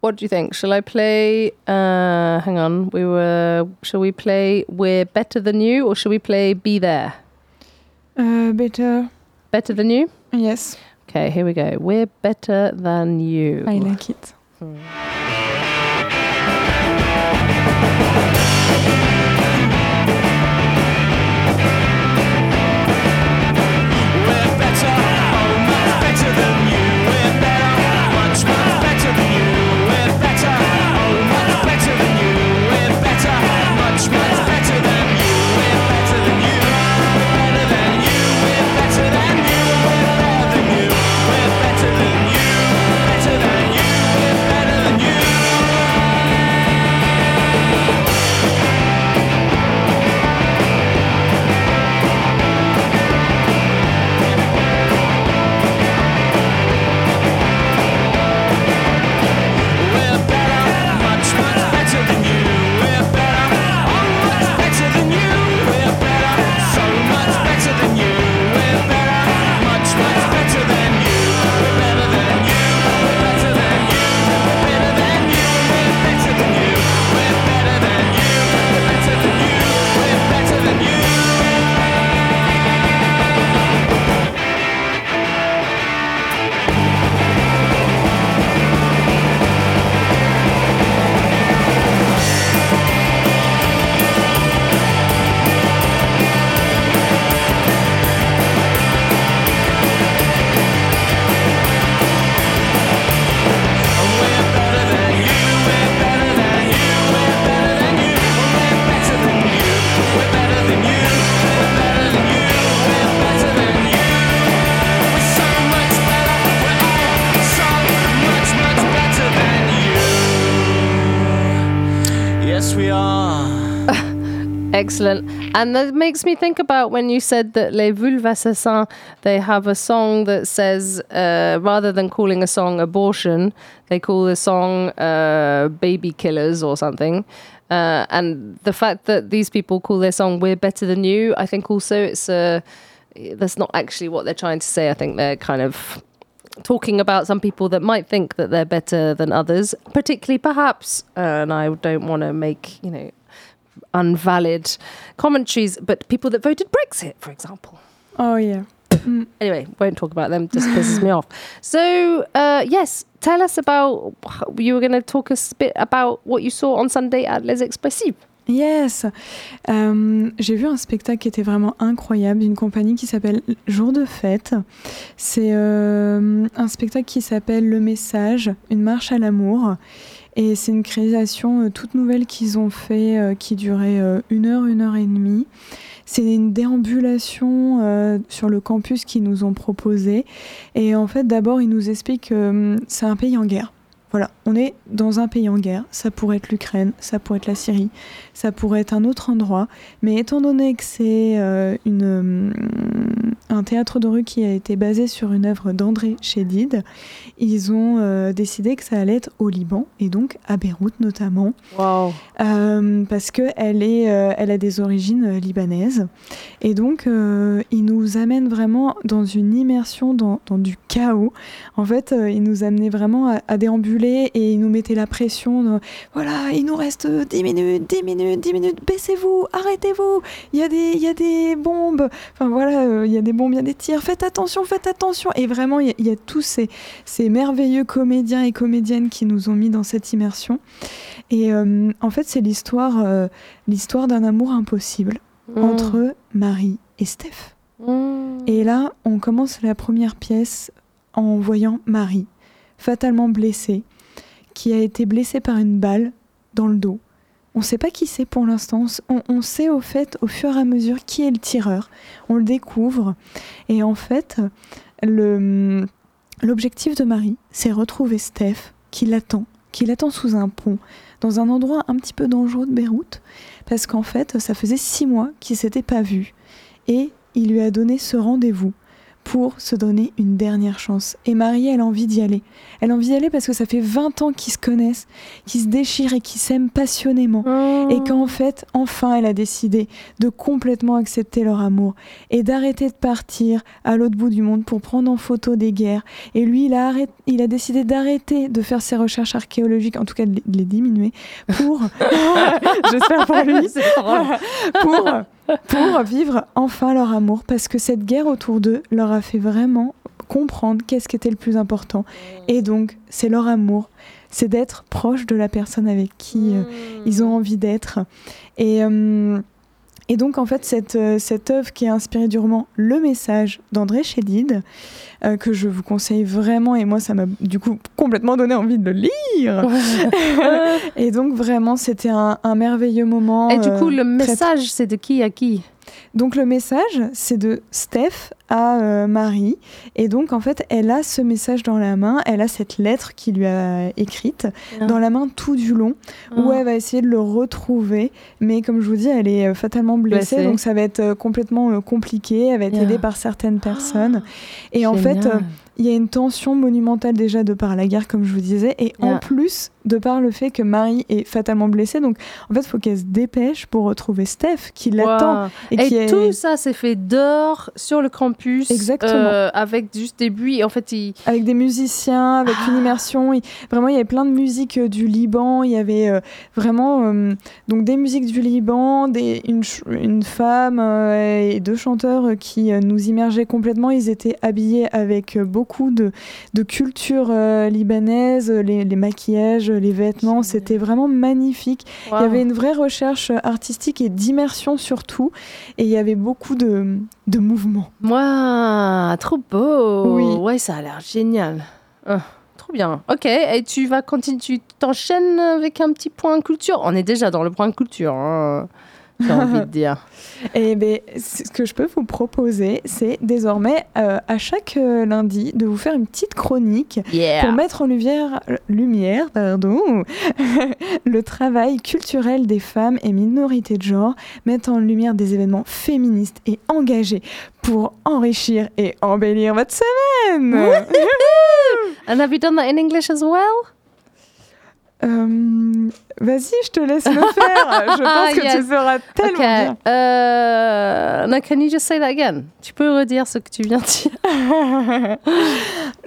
What do you think? Shall I play? Uh, hang on, we were. Shall we play "We're Better Than You" or shall we play "Be There"? Uh, better. Better than you. Yes, Okay, here we go. We're better than you. I like it. We're Excellent. And that makes me think about when you said that Les Vulves Assassins, they have a song that says, uh, rather than calling a song abortion, they call the song uh, baby killers or something. Uh, and the fact that these people call their song We're Better Than You, I think also it's uh, that's not actually what they're trying to say. I think they're kind of talking about some people that might think that they're better than others, particularly perhaps, uh, and I don't want to make, you know, unvalid commentaries, but people that voted Brexit, for example. Oh yeah. Anyway, won't talk about them, just pisses me off. So, uh, yes, tell us about, you were going to talk us a bit about what you saw on Sunday at Les Expressifs. Yes. Euh, J'ai vu un spectacle qui était vraiment incroyable d'une compagnie qui s'appelle Jour de fête. C'est euh, un spectacle qui s'appelle Le Message, une marche à l'amour. Et c'est une création euh, toute nouvelle qu'ils ont fait euh, qui durait euh, une heure, une heure et demie. C'est une déambulation sur le campus qu'ils nous ont proposé. Et en fait, d'abord, ils nous expliquent que hum, c'est un pays en guerre. Voilà, on est dans un pays en guerre. Ça pourrait être l'Ukraine, ça pourrait être la Syrie, ça pourrait être un autre endroit. Mais étant donné que c'est euh, hum, un théâtre de rue qui a été basé sur une œuvre d'André Chédid, ils ont euh, décidé que ça allait être au Liban et donc à Beyrouth notamment. Wow. Euh, parce que elle est, euh, elle a des origines libanaises et donc euh, il nous amène vraiment dans une immersion dans, dans du chaos. En fait, euh, il nous amenait vraiment à, à déambuler et il nous mettait la pression. de, voilà, il nous reste 10 minutes, 10 minutes, 10 minutes. Baissez-vous, arrêtez-vous. Il y a des, il y a des bombes. Enfin voilà, euh, il y a des bombes, il y a des tirs. Faites attention, faites attention. Et vraiment, il y a, il y a tous ces, ces merveilleux comédiens et comédiennes qui nous ont mis dans cette immersion. Et euh, en fait, c'est l'histoire euh, l'histoire d'un amour impossible entre Marie et Steph. Mm. Et là, on commence la première pièce en voyant Marie, fatalement blessée, qui a été blessée par une balle dans le dos. On ne sait pas qui c'est pour l'instant. On, sait au fait, au fur et à mesure, qui est le tireur. On le découvre. Et en fait, l'objectif de Marie, c'est retrouver Steph, qui l'attend, qui l'attend sous un pont, dans un endroit un petit peu dangereux de Beyrouth, parce qu'en fait, ça faisait six mois qu'ils s'étaient pas vus. et il lui a donné ce rendez-vous pour se donner une dernière chance. Et Marie, elle a envie d'y aller. Elle a envie d'y aller parce que ça fait 20 ans qu'ils se connaissent, qu'ils se déchirent et qu'ils s'aiment passionnément. Oh. Et qu'en fait, enfin, elle a décidé de complètement accepter leur amour et d'arrêter de partir à l'autre bout du monde pour prendre en photo des guerres. Et lui, il a, arrêt- il a décidé d'arrêter de faire ses recherches archéologiques, en tout cas de les- diminuer, pour, [LAUGHS] [LAUGHS] j'espère pour lui, pour, pour vivre enfin leur amour. Parce que cette guerre autour d'eux leur a fait vraiment comprendre qu'est-ce qui était le plus important. Et donc, c'est leur amour. C'est d'être proche de la personne avec qui euh, ils ont envie d'être. Et, euh, et donc, en fait, cette, euh, cette œuvre qui a inspiré du roman Le Message d'André Chédid, euh, que je vous conseille vraiment, et moi, ça m'a du coup complètement donné envie de le lire. [LAUGHS] et donc, vraiment, c'était un, un merveilleux moment. Et du coup, euh, le très- message, c'est de qui à qui? Donc le message, c'est de Steph à euh, Marie. Et donc en fait, elle a ce message dans la main, elle a cette lettre qui lui a écrite Ah. dans la main tout du long, où Ah. elle va essayer de le retrouver. Mais comme je vous dis, elle est euh, fatalement blessée, Blessée. donc ça va être euh, complètement compliqué. Elle va être Yeah. aidée par certaines personnes. Et en fait. Il y a une tension monumentale déjà de par la guerre, comme je vous disais, et en Yeah. plus de par le fait que Marie est fatalement blessée. Donc en fait, il faut qu'elle se dépêche pour retrouver Steph, qui l'attend. Et, Et, qui est... tout ça s'est fait dehors, sur le campus. Exactement. euh, avec juste des bruits. En fait, il... avec des musiciens, avec Ah. une immersion. Il- vraiment, il y avait plein de musiques euh, du Liban. Il y avait euh, vraiment donc des musiques du Liban, des, une, ch- une femme et deux chanteurs qui nous immergeaient complètement. Ils étaient habillés avec euh, beaucoup de, de culture euh, libanaise, les, les maquillages, les vêtements. C'était vraiment magnifique. Il y avait une vraie recherche artistique et d'immersion surtout. Et il y avait beaucoup de, de mouvements. Moi, trop beau. Oui. Ouais, ça a l'air génial. Ah, trop bien. Ok, et tu vas continuer, tu t'enchaînes avec un petit point culture? On est déjà dans le point culture, hein, j'ai [LAUGHS] envie de dire. Et ben, c- ce que je peux vous proposer, c'est désormais euh, à chaque euh, lundi de vous faire une petite chronique pour mettre en lumière, lumière pardon, [LAUGHS] le travail culturel des femmes et minorités de genre, mettre en lumière des événements féministes et engagés pour enrichir et embellir votre semaine. [LAUGHS] And have you done that in English as well? Euh, Vas-y, je te laisse le faire. Je pense [LAUGHS] que tu Yes. feras tellement Ok. bien. Euh, no, can you just say that again? Tu peux redire ce que tu viens de dire? [LAUGHS]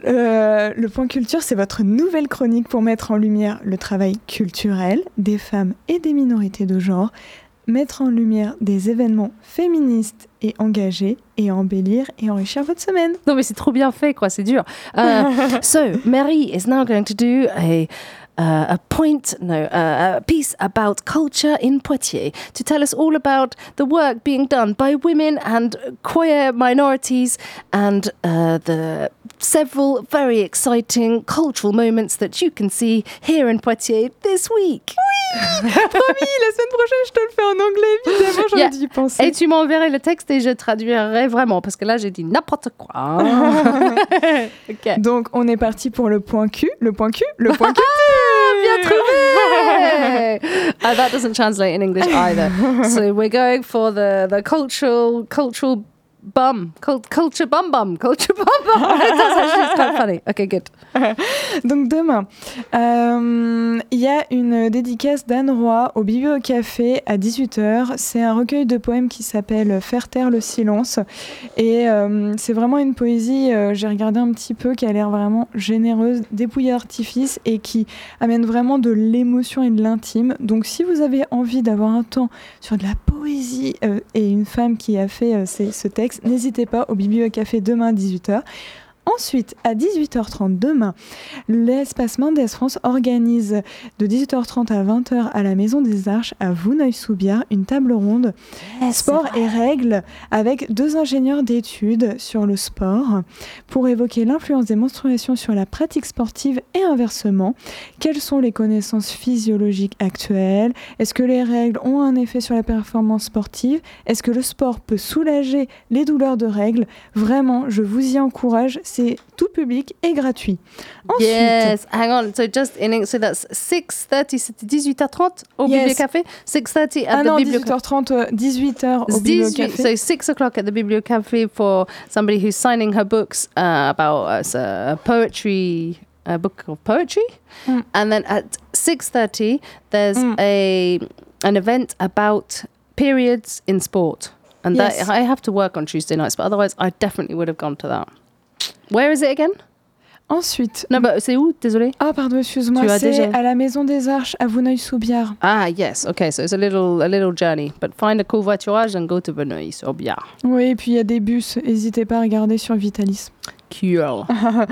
Euh, le point culture, c'est votre nouvelle chronique pour mettre en lumière le travail culturel des femmes et des minorités de genre, mettre en lumière des événements féministes et engagés et embellir et enrichir votre semaine. Non, mais c'est trop bien fait, quoi. C'est dur. Uh, [LAUGHS] so, Mary is now going to do a. Uh, a point, no, uh, a piece about culture in Poitiers to tell us all about the work being done by women and queer minorities and uh, the several very exciting cultural moments that you can see here in Poitiers this week. [LAUGHS] Promis, la semaine prochaine, je te le fais en anglais, évidemment, j'aurais Yeah. dû y penser. Et tu m'enverrais le texte et je traduirai vraiment parce que là j'ai dit n'importe quoi. [LAUGHS] [LAUGHS] Donc, on est parti pour le point Q, le point Q, le point Q. bien trouvé! [LAUGHS] Uh, that doesn't translate in English either. [LAUGHS] so we're going for the, the cultural cultural bum cult, culture bum bum culture bum bum. [LAUGHS] That's actually funny. Okay, good. [LAUGHS] Donc demain, euh, il y a une dédicace d'Anne Roy au Bibliocafé à 18h. C'est un recueil de poèmes qui s'appelle Faire taire le silence. Et euh, c'est vraiment une poésie, euh, j'ai regardé un petit peu, qui a l'air vraiment généreuse, dépouillée d'artifice et qui amène vraiment de l'émotion et de l'intime. Donc si vous avez envie d'avoir un temps sur de la poésie et une femme qui a fait ce texte, n'hésitez pas au Bibliocafé demain à 18h. Ensuite, à 18h30 demain, l'espace Mendes France organise de 18h30 à 20h à la Maison des Arches à Vouneuil-sous-Biard une table ronde sport et règles avec deux ingénieurs d'études sur le sport pour évoquer l'influence des menstruations sur la pratique sportive et inversement. Quelles sont les connaissances physiologiques actuelles? Est-ce que les règles ont un effet sur la performance sportive? Est-ce que le sport peut soulager les douleurs de règles? Vraiment, je vous y encourage. C'est c'est tout public et gratuit. Ensuite, Yes, hang on. So just in so that's 6:30 c'était 18h30 au Yes. Bibliocafé, 6:30 at ah the non, Bibliocafé. 18h30, euh, 18h au 18 Bibliocafé. so six o'clock at the Bibliocafé for somebody who's signing her books uh, about uh, a poetry, a book of poetry, Mm. and then at six thirty there's Mm. a an event about periods in sport, and Yes. that I have to work on Tuesday nights, but otherwise I definitely would have gone to that. Where is it again? Ensuite, Non, but c'est où? Désolé. ah pardon, excuse-moi, c'est déjà- à la Maison des Arches à Vouneuil-sous-Biard. Ah yes, okay, so it's a little a little journey, but find a covoiturage and go to Verneuil-sur-Biard. Oui, et puis il y a des bus, n'hésitez pas à regarder sur Vitalis. Cool. [LAUGHS]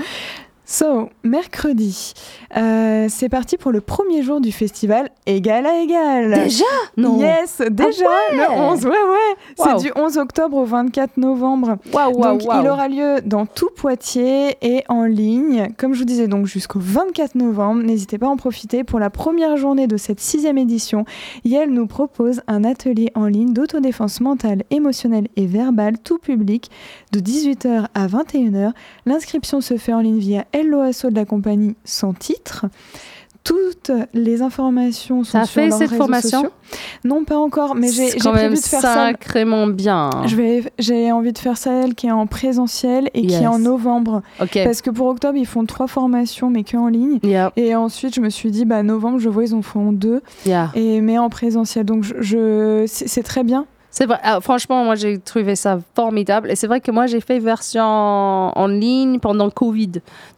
So, mercredi, euh, c'est parti pour le premier jour du festival Égal à Égal. Déjà? Non. Yes, déjà, ouais. le 11, ouais, ouais. Wow. C'est du 11 octobre au 24 novembre. Waouh, waouh, donc, il aura lieu dans tout Poitiers et en ligne, comme je vous disais, donc jusqu'au 24 novembre. N'hésitez pas à en profiter pour la première journée de cette sixième édition. Yael nous propose un atelier en ligne d'autodéfense mentale, émotionnelle et verbale, tout public, de 18h à 21h. L'inscription se fait en ligne via LOASO de la compagnie sans titre. Toutes les informations sont sur fait leurs cette réseaux formation sociaux. Non, pas encore, mais j'ai prévu de faire ça. sacrément bien. Je vais, j'ai envie de faire ça, qui est en présentiel et qui est en novembre. Ok. Parce que pour octobre, ils font trois formations, mais que en ligne. Yeah, Et ensuite, je me suis dit, bah, novembre, je vois, ils en font deux, yeah. et, mais en présentiel. Donc, je, c'est très bien. C'est vrai. Ah, franchement, moi, j'ai trouvé ça formidable. Et c'est vrai que moi, j'ai fait version en ligne pendant Covid.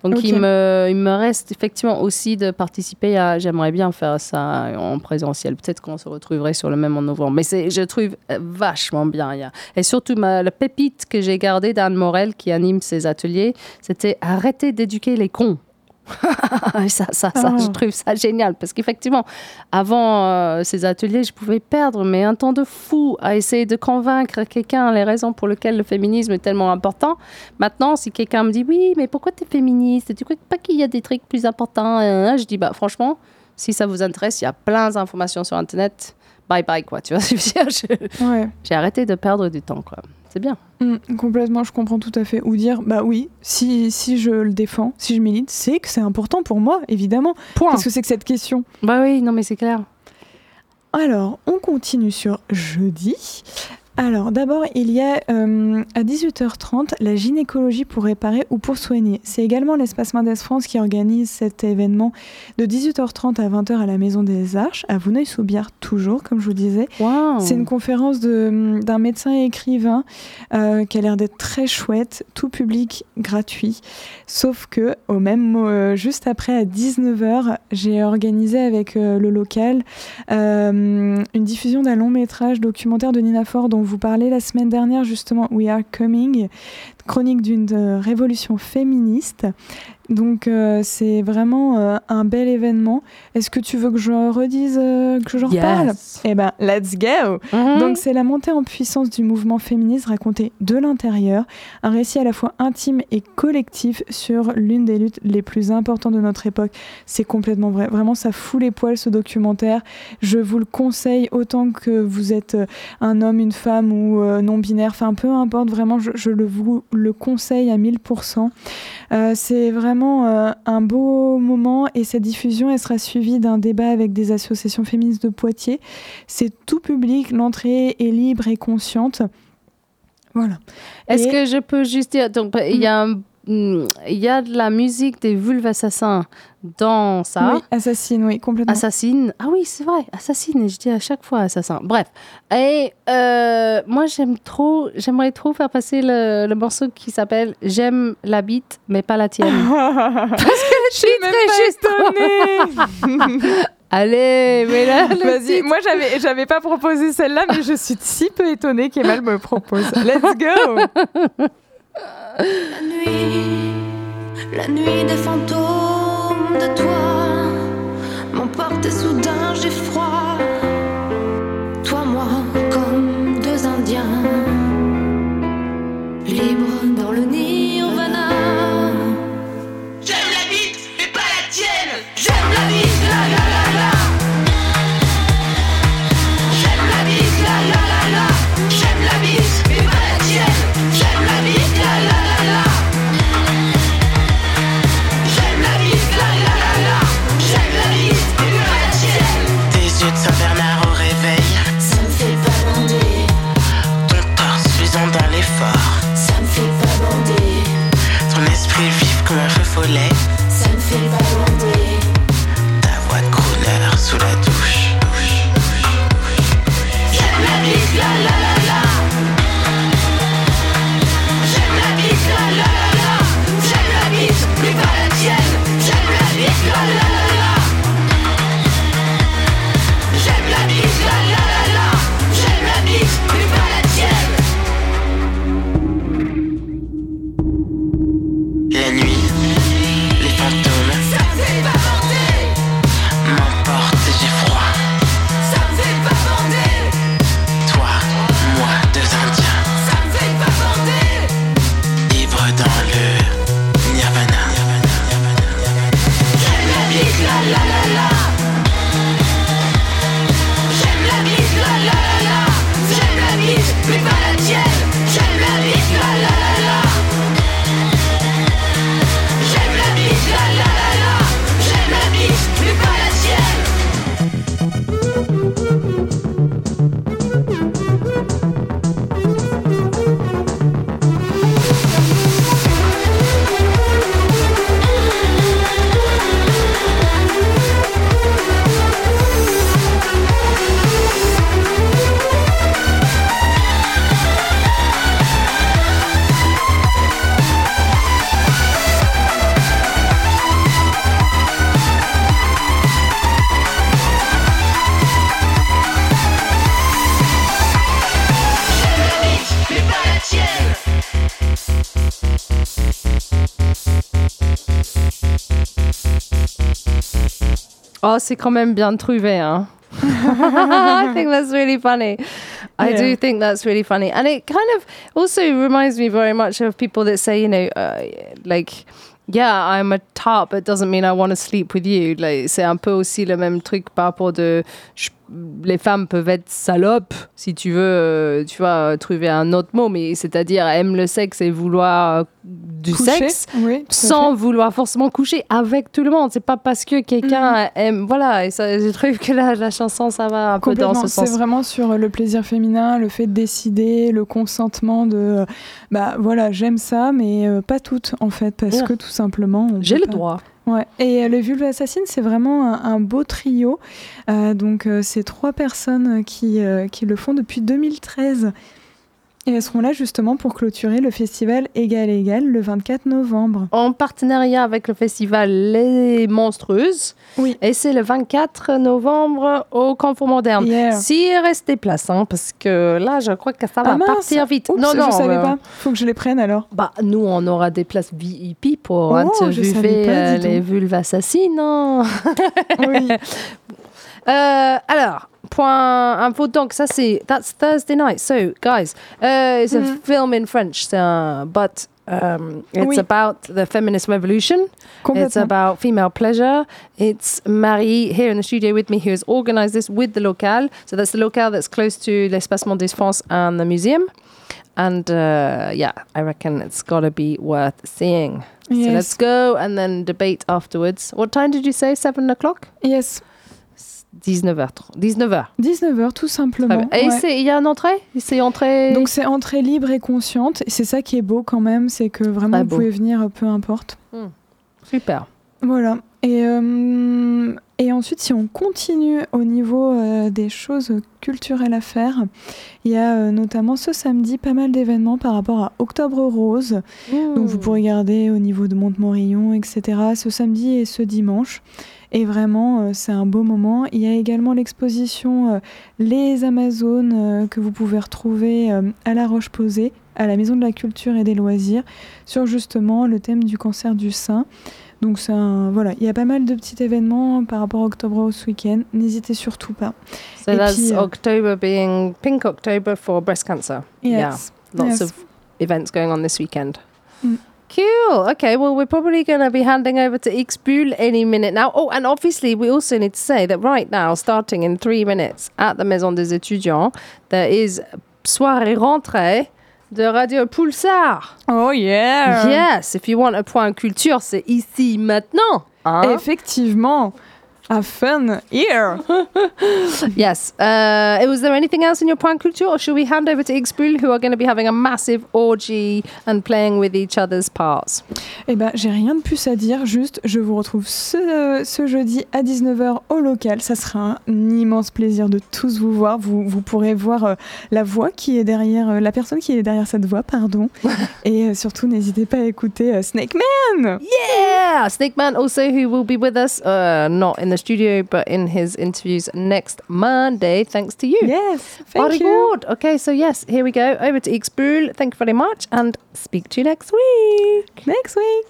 Donc, il, me, il me reste effectivement aussi de participer à. J'aimerais bien faire ça en présentiel. Peut-être qu'on se retrouverait sur le même en novembre. Mais c'est, je trouve euh, vachement bien. Et surtout, ma, la pépite que j'ai gardée d'Anne Morel, qui anime ces ateliers, c'était arrêter d'éduquer les cons. [LAUGHS] ça, ça, ça, Ah. je trouve ça génial parce qu'effectivement, avant euh, ces ateliers, je pouvais perdre mais un temps de fou à essayer de convaincre quelqu'un les raisons pour lesquelles le féminisme est tellement important. Maintenant, si quelqu'un me dit oui, mais pourquoi tu es féministe? Tu crois pas qu'il y a des trucs plus importants Euh, Je dis bah franchement, si ça vous intéresse, il y a plein d'informations sur internet. Bye bye quoi, tu vois. Ouais. J'ai arrêté de perdre du temps quoi. C'est bien. Mm, complètement, je comprends tout à fait. Ou dire, bah oui, si, si je le défends, si je milite, c'est que c'est important pour moi, évidemment. Point. Qu'est-ce que c'est que cette question Bah oui, non mais c'est clair. Alors, on continue sur jeudi. Alors, d'abord, il y a euh, à 18h30 la gynécologie pour réparer ou pour soigner. C'est également l'espace Mendes France qui organise cet événement de 18h30 à 20h à la Maison des Arches, à Vouneuil-sous-Biard, toujours, comme je vous disais. Wow. C'est une conférence d'un médecin et écrivain euh, qui a l'air d'être très chouette, tout public gratuit. Sauf que, au même euh, juste après, à 19h, j'ai organisé avec le local une diffusion d'un long métrage documentaire de Nina Ford dont vous parlez la semaine dernière, justement, We Are Coming, chronique d'une euh, révolution féministe. Donc euh, c'est vraiment euh, un bel événement. Est-ce que tu veux que je redise, euh, que j'en reparle Yes. Eh ben, let's go Mhm. donc c'est la montée en puissance du mouvement féministe raconté de l'intérieur, un récit à la fois intime et collectif sur l'une des luttes les plus importantes de notre époque. C'est complètement vrai. Vraiment, ça fout les poils ce documentaire. Je vous le conseille autant que vous êtes un homme, une femme ou non-binaire, enfin peu importe, vraiment, je, je le vous le conseille à 1000%. Euh, c'est vraiment euh, un beau moment et cette diffusion, elle sera suivie d'un débat avec des associations féministes de Poitiers. C'est tout public, l'entrée est libre et consciente. Voilà. Est-ce Et- que je peux juste dire, donc il y a un- il y a de la musique des vulves assassins dans ça. Oui, assassine, oui, complètement. Assassine. Ah oui, c'est vrai, assassine. Je dis à chaque fois assassin. Bref. Et euh, moi, j'aime trop, j'aimerais trop faire passer le, le morceau qui s'appelle J'aime la bite, mais pas la tienne. [LAUGHS] Parce que je suis très étonnée. [LAUGHS] Allez, mais là, Vas-y, moi j'avais j'avais pas proposé celle-là, mais je suis si peu étonnée qu'Emal me propose. Let's go. [LAUGHS] La nuit, la nuit des fantômes de toi m'emporte soudain j'ai froid. Oh, c'est quand même bien trouvé, hein? [LAUGHS] I think that's really funny. I do think that's really funny. And it kind of also reminds me very much of people that say, you know, uh, like, yeah, I'm a tart, but doesn't mean I want to sleep with you. Like, c'est un peu aussi le même truc par rapport de. je- les femmes peuvent être salopes, si tu veux, euh, tu vois, trouver un autre mot, mais c'est-à-dire aiment le sexe et vouloir euh, du Coucher, sexe oui, sans vouloir forcément coucher avec tout le monde. C'est pas parce que quelqu'un aime. Voilà, et ça, je trouve que la, la chanson, ça va un peu dans ce c'est sens. vraiment sur le plaisir féminin, le fait de décider, le consentement de, euh, bah voilà, j'aime ça, mais euh, pas toutes en fait, parce Ouais. que tout simplement. J'ai le pas. droit. Et euh, le Vulve Assassin, c'est vraiment un, un beau trio. Euh, donc, euh, c'est trois personnes qui, qui le font depuis 2013. Et elles seront là justement pour clôturer le festival Égal Égal le 24 novembre. En partenariat avec le festival Les Monstrueuses. Oui. Et c'est le 24 novembre au Confort Moderne. Yeah. S'il reste des places, hein, parce que là, je crois que ça va Ah mince partir vite. Oups, non, non, je savais euh, pas. Faut que je les prenne alors. Bah, nous, on aura des places VIP pour Oh, interviewer pas, euh, les vulves assassines. hein. Oui. [LAUGHS] Euh, alors, point info. Donc, ça, c'est. That's Thursday night. So, guys, uh, it's a film in French, un- but um, it's Oui. about the feminist revolution. It's about female pleasure. It's Marie here in the studio with me who has organized this with the local. So, that's the local that's close to l'Espace Mondes France and the museum. And uh, yeah, I reckon it's got to be worth seeing. So Yes. let's go and then debate afterwards. What time did you say? Seven o'clock? Yes. 19h. 19h. 19h tout simplement. Et Ouais. il y a une entrée? C'est entrée? Donc c'est entrée libre et consciente. Et c'est ça qui est beau quand même, c'est que vraiment vous pouvez venir euh, peu importe. super. Voilà. Et, euh, et ensuite, si on continue au niveau euh, des choses culturelles à faire, il y a euh, notamment ce samedi pas mal d'événements par rapport à Octobre Rose. Donc vous pourrez regarder au niveau de Montemorillon, etc. ce samedi et ce dimanche. Et vraiment, euh, c'est un beau moment. Il y a également l'exposition euh, Les Amazones euh, que vous pouvez retrouver à La Roche-Posay, à la Maison de la Culture et des Loisirs, sur justement le thème du cancer du sein. Donc c'est voilà, il y a pas mal de petits événements par rapport à Octobre Rose week-end. N'hésitez surtout pas. So et that's puis, October being Pink October for breast cancer. Yeah. Yes. Lots Yes. of events going on this weekend. Mm. Cool. Okay, well, we're probably going to be handing over to Ixbul any minute now. Oh, and obviously, we also need to say that right now, starting in three minutes at the Maison des Étudiants, there is soirée rentrée de Radio Pulsar. Oh yeah. Yes, if you want a point culture, c'est ici maintenant. hein? Effectivement. A fun here. [LAUGHS] Yes. Uh, was there anything else in your point culture, or should we hand over to Ixbul, who are going to be having a massive orgy and playing with each other's parts? Eh ben, j'ai rien de plus à dire, juste je vous retrouve ce, ce jeudi à 19h au local. Ça sera un immense plaisir de tous vous voir. Vous, vous pourrez voir euh, la voix qui est derrière, euh, la personne qui est derrière cette voix, pardon. [LAUGHS] Et euh, surtout, n'hésitez pas à écouter euh, Snake Man. Yeah, Snake Man also who will be with us, uh, not in the studio, but in his interviews next Monday, thanks to you. Yes, thank Very you. good. Okay, so yes, here we go. Over to Ixbul. Thank you very much, and speak to you next week. Next week.